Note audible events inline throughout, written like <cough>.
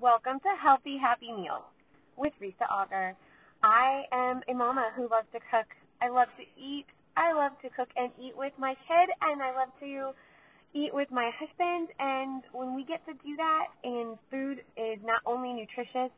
Welcome to Healthy Happy Meals with Risa Auger. I am a mama who loves to cook. I love to eat. I love to cook and eat with my kid, and I love to eat with my husband. And when we get to do that, and food is not only nutritious,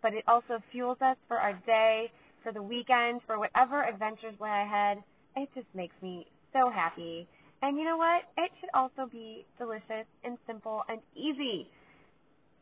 but it also fuels us for our day, for the weekend, for whatever adventures lie ahead, it just makes me so happy. And you know what? It should also be delicious and simple and easy.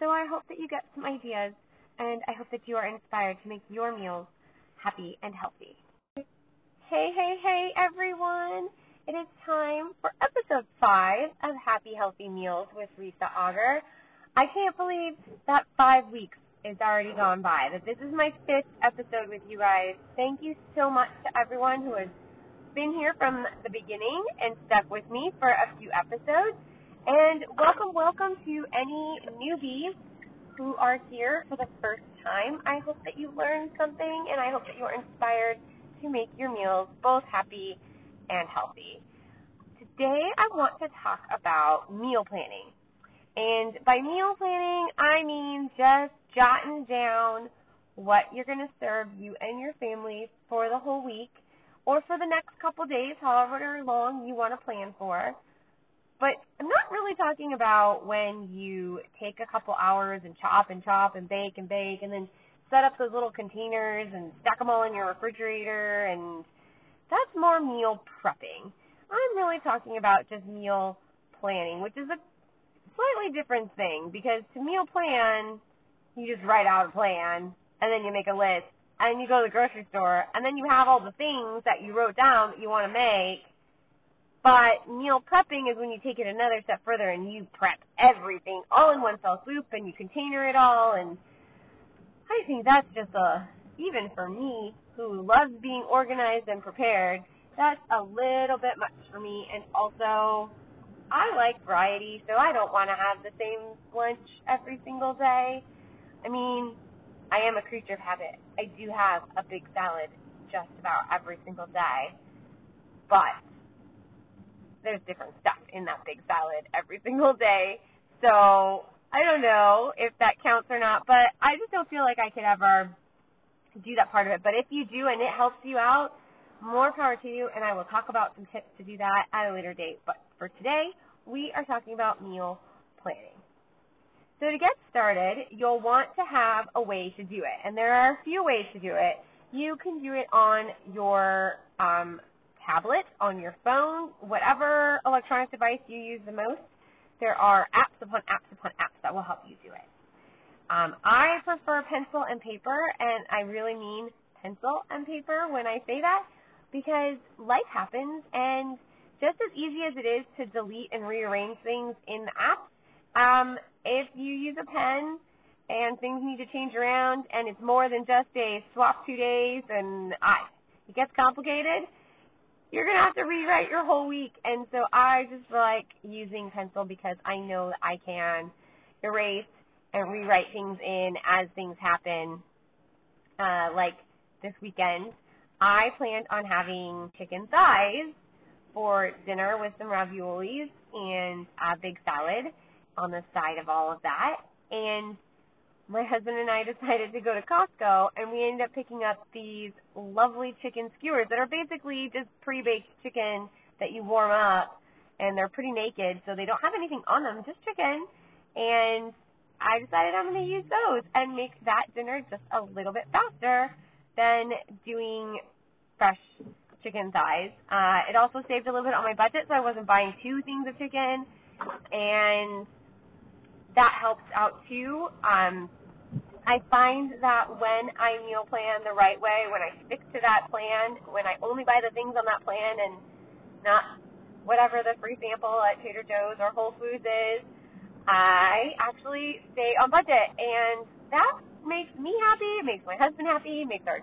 So I hope that you get some ideas and I hope that you are inspired to make your meals happy and healthy. Hey, hey, hey, everyone! It is time for episode five of Happy Healthy Meals with Risa Auger. I can't believe that five weeks is already gone by, that this is my fifth episode with you guys. Thank you so much to everyone who has been here from the beginning and stuck with me for a few episodes. And welcome, welcome to any newbies who are here for the first time. I hope that you learned something and I hope that you are inspired to make your meals both happy and healthy. Today I want to talk about meal planning. And by meal planning, I mean just jotting down what you're going to serve you and your family for the whole week or for the next couple days, however long you want to plan for. But I'm not really talking about when you take a couple hours and chop and chop and bake and bake and then set up those little containers and stack them all in your refrigerator and that's more meal prepping. I'm really talking about just meal planning, which is a slightly different thing because to meal plan, you just write out a plan and then you make a list and you go to the grocery store and then you have all the things that you wrote down that you want to make but meal prepping is when you take it another step further and you prep everything all in one fell swoop and you container it all and I think that's just a even for me who loves being organized and prepared, that's a little bit much for me and also I like variety, so I don't want to have the same lunch every single day. I mean, I am a creature of habit. I do have a big salad just about every single day. But there's different stuff in that big salad every <laughs> single day. So I don't know if that counts or not, but I just don't feel like I could ever do that part of it. But if you do and it helps you out, more power to you, and I will talk about some tips to do that at a later date. But for today, we are talking about meal planning. So to get started, you'll want to have a way to do it, and there are a few ways to do it. You can do it on your um, tablet, on your phone, whatever electronic device you use the most, there are apps upon apps upon apps that will help you do it. Um, I prefer pencil and paper, and I really mean pencil and paper when I say that because life happens, and just as easy as it is to delete and rearrange things in the app, um, if you use a pen and things need to change around, and it's more than just a swap two days, and I, it gets complicated, you're gonna have to rewrite your whole week. And so I just like using pencil because I know that I can erase and rewrite things in as things happen. Uh, like this weekend, I planned on having chicken thighs for dinner with some raviolis and a big salad on the side of all of that. And my husband and I decided to go to Costco and we ended up picking up these lovely chicken skewers that are basically just pre-baked chicken that you warm up and they're pretty naked so they don't have anything on them, just chicken. And I decided I'm going to use those and make that dinner just a little bit faster than doing fresh chicken thighs. Uh, it also saved a little bit on my budget so I wasn't buying two things of chicken and that helps out too. Um, I find that when I meal plan the right way, when I stick to that plan, when I only buy the things on that plan and not whatever the free sample at Trader Joe's or Whole Foods is, I actually stay on budget. And that makes me happy, makes my husband happy, makes our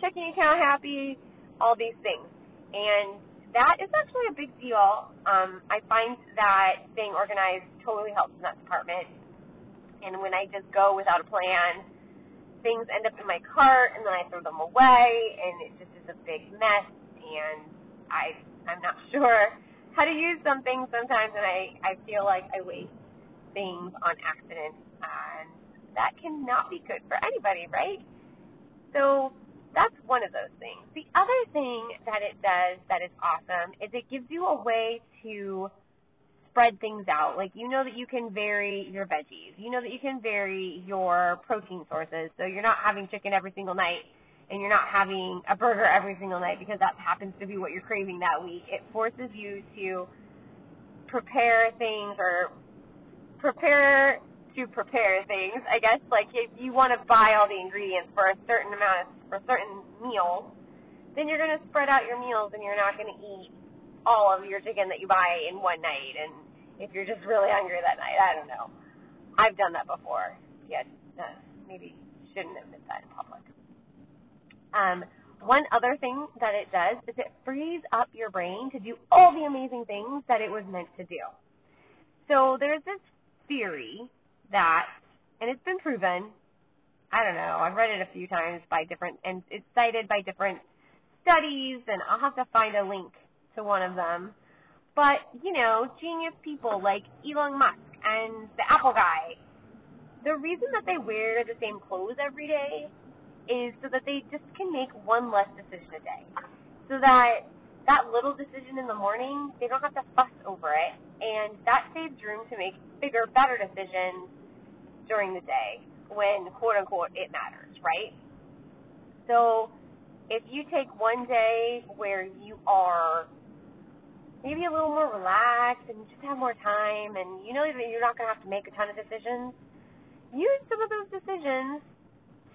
checking account happy, all these things. And that is actually a big deal. Um, I find that staying organized totally helps in that department and when I just go without a plan, things end up in my cart and then I throw them away and it just is a big mess and I I'm not <laughs> sure how to use some things sometimes and I, I feel like I waste things on accident and that cannot be good for anybody, right? So that's one of those things. The other thing that it does that is awesome is it gives you a way to spread things out. Like you know that you can vary your veggies. You know that you can vary your protein sources. So you're not having chicken every single night and you're not having a burger <laughs> every single night because that happens to be what you're craving that week. It forces you to prepare things or prepare to prepare things. I guess like if you want to buy all the ingredients for a certain amount of, for certain meals, then you're going to spread out your meals and you're not going to eat all of your chicken that you buy in one night. And if you're just really hungry that night, I don't know. I've done that before. Yeah, uh, maybe shouldn't admit that in public. Um, one other thing that it does is it frees up your brain to do all the amazing things that it was meant to do. So there's this theory that, and it's been proven, I don't know, I've read it a few times by different, and it's cited by different studies, and I'll have to find a link to one of them. But, you know, genius people like Elon Musk and the Apple guy, the reason that they wear the same clothes every day is so that they just can make one less decision a day. So that that little decision in the morning, they don't have to fuss over it, and that saves room to make bigger, better decisions during the day when quote unquote it matters, right? So if you take one day where you are maybe a little more relaxed and just have more time and you know that you're not going to have to make a ton of decisions, use some of those decisions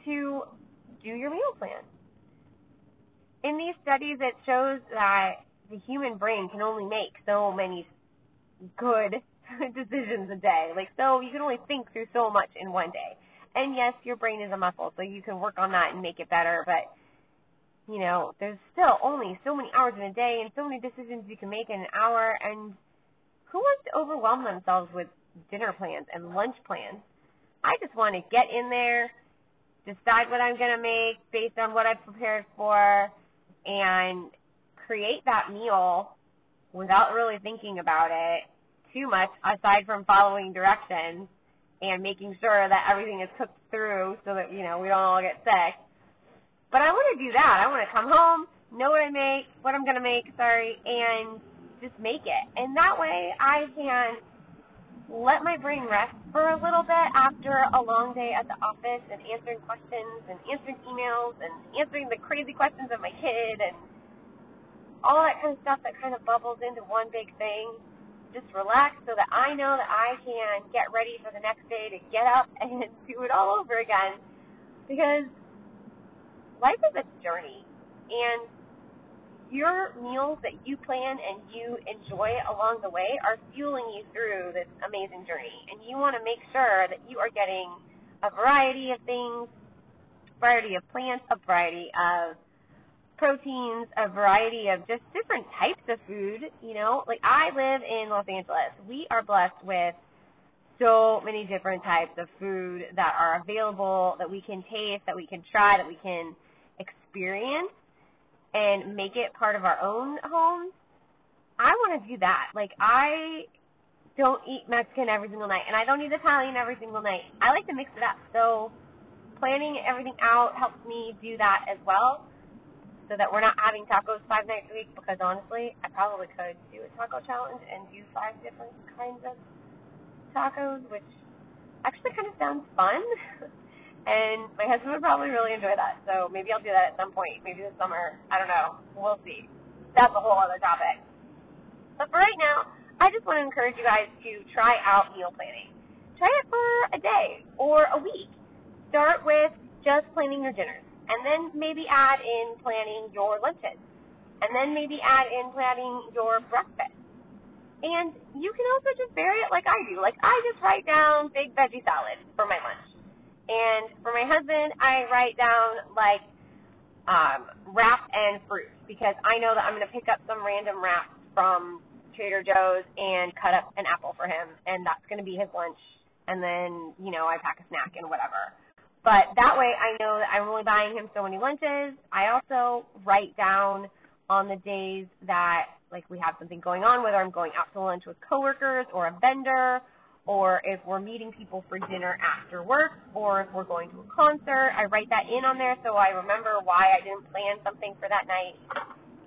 to do your meal plan. In these studies, it shows that the human brain can only make so many good <laughs> decisions a day. Like, so you can only think through so much in one day. And yes, your brain is a muscle, so you can work on that and make it better, but you know, there's still only so many hours in a day and so many decisions you can make in an hour and who wants to overwhelm themselves with dinner plans and lunch plans? I just want to get in there, decide what I'm going to make based on what I've prepared for, and create that meal without really thinking about it too much, aside from following directions and making sure that everything is cooked through so that, you know, we don't all get sick. But I want to do that. I want to come home, know what I make, what I'm going to make, sorry, and just make it. And that way I can let my brain rest for a little bit after a long day at the office and answering questions and answering emails and answering the crazy questions of my kid and all that kind of stuff that kind of bubbles into one big thing. Just relax so that I know that I can get ready for the next day to get up <laughs> and do it all over again. Because life is a journey and your meals that you plan and you enjoy along the way are fueling you through this amazing journey. And you want to make sure that you are getting a variety of things, variety of plants, a variety of proteins, a variety of just different types of food. You know, like I live in Los Angeles. We are blessed with so many different types of food that are available, that we can taste, that we can try, that we can experience and make it part of our own homes, I want to do that. Like I don't eat Mexican every single night, and I don't eat Italian every single night. I like to mix it up. So planning everything out helps me do that as well, so that we're not having tacos five nights a week. Because honestly, I probably could do a taco challenge and do five different kinds of tacos, which actually kind of sounds fun. <laughs> And my husband would probably really enjoy that. So maybe I'll do that at some point, maybe this summer. I don't know. We'll see. That's a whole other topic. But for right now, I just want to encourage you guys to try out meal planning. Try it for a day or a week. Start with just planning your dinners, and then maybe add in planning your lunches, and then maybe add in planning your breakfast. And you can also just vary it like I do. Like I just write down big veggie salad for my lunch and for my husband, I write down like um, wrap and fruit because I know that I'm going to pick up some random wraps from Trader Joe's and cut up an apple for him, and that's going to be his lunch. And then, you know, I pack a snack and whatever. But that way I know that I'm only buying him so many lunches. I also write down on the days that like we have something going on, whether I'm going out to lunch with coworkers or a vendor or if we're meeting people for dinner after work, or if we're going to a concert. I write that in on there so I remember why I didn't plan something for that night,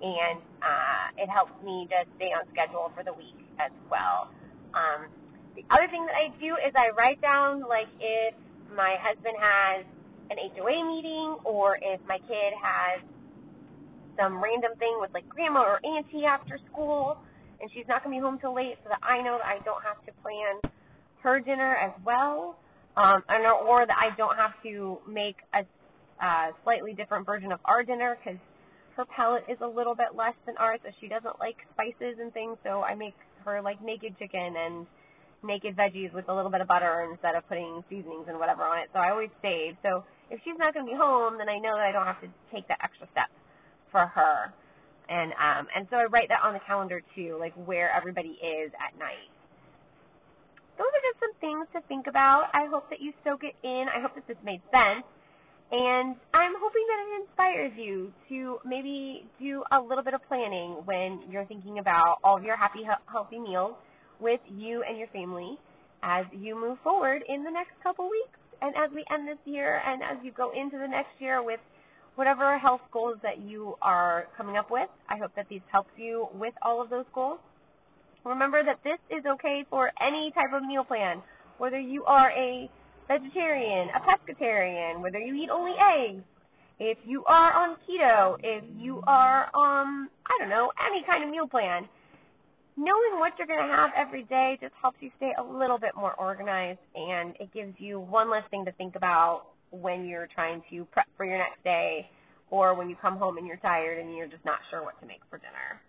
and uh, it helps me to stay on schedule for the week as well. Um, the other thing that I do is I write down like if my husband has an HOA meeting, or if my kid has some random thing with like grandma or auntie after school, and she's not gonna be home till late, so that I know that I don't have to plan her dinner as well, um, and or, that I don't have to make a uh, slightly different version of our dinner because her palate is a little bit less than ours, so she doesn't like spices and things. So I make her like naked chicken and naked veggies with a little bit of butter instead of putting seasonings and whatever on it. So I always save. So if she's not going to be home, then I know that I don't have to take that extra step for her. And um, and so I write that on the calendar too, like where everybody is at night those are just some things to think about. I hope that you soak it in. I hope that this made sense. And I'm hoping that it inspires you to maybe do a little bit of planning when you're thinking about all of your happy, healthy meals with you and your family as you move forward in the next couple weeks and as we end this year and as you go into the next year with whatever health goals that you are coming up with. I hope that these helps you with all of those goals. Remember that this is okay for any type of meal plan, whether you are a vegetarian, a pescatarian, whether you eat only eggs, if you are on keto, if you are um I don't know, any kind of meal plan. Knowing what you're going to have every day just helps you stay a little bit more organized and it gives you one less thing to think about when you're trying to prep for your next day or when you come home and you're tired and you're just not sure what to make for dinner.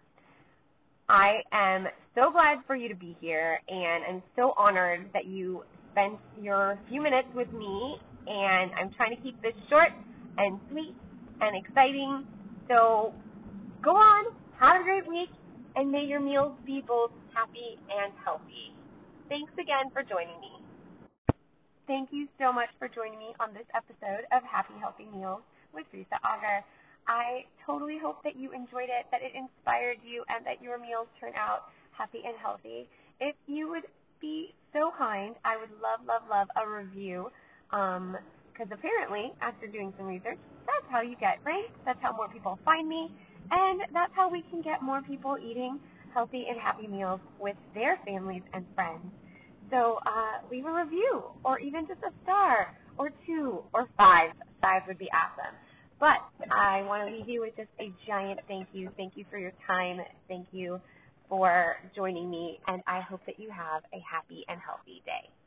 I am so glad for you to be here, and I'm so honored that you spent your few minutes with me. And I'm trying to keep this short and sweet and exciting. So go on, have a great week, and may your meals be both happy and healthy. Thanks again for joining me. Thank you so much for joining me on this episode of Happy Healthy Meals with Risa Auger. I totally hope that you enjoyed it, that it inspired you, and that your meals turn out happy and healthy. If you would be so kind, I would love, love, love a review. Because um, apparently, after doing some research, that's how you get ranked. That's how more people find me. And that's how we can get more people eating healthy and happy meals with their families and friends. So uh, leave a review, or even just a star, or two, or five. Five would be awesome. But I want to leave you with just a giant thank you. Thank you for your time. Thank you for joining me. And I hope that you have a happy and healthy day.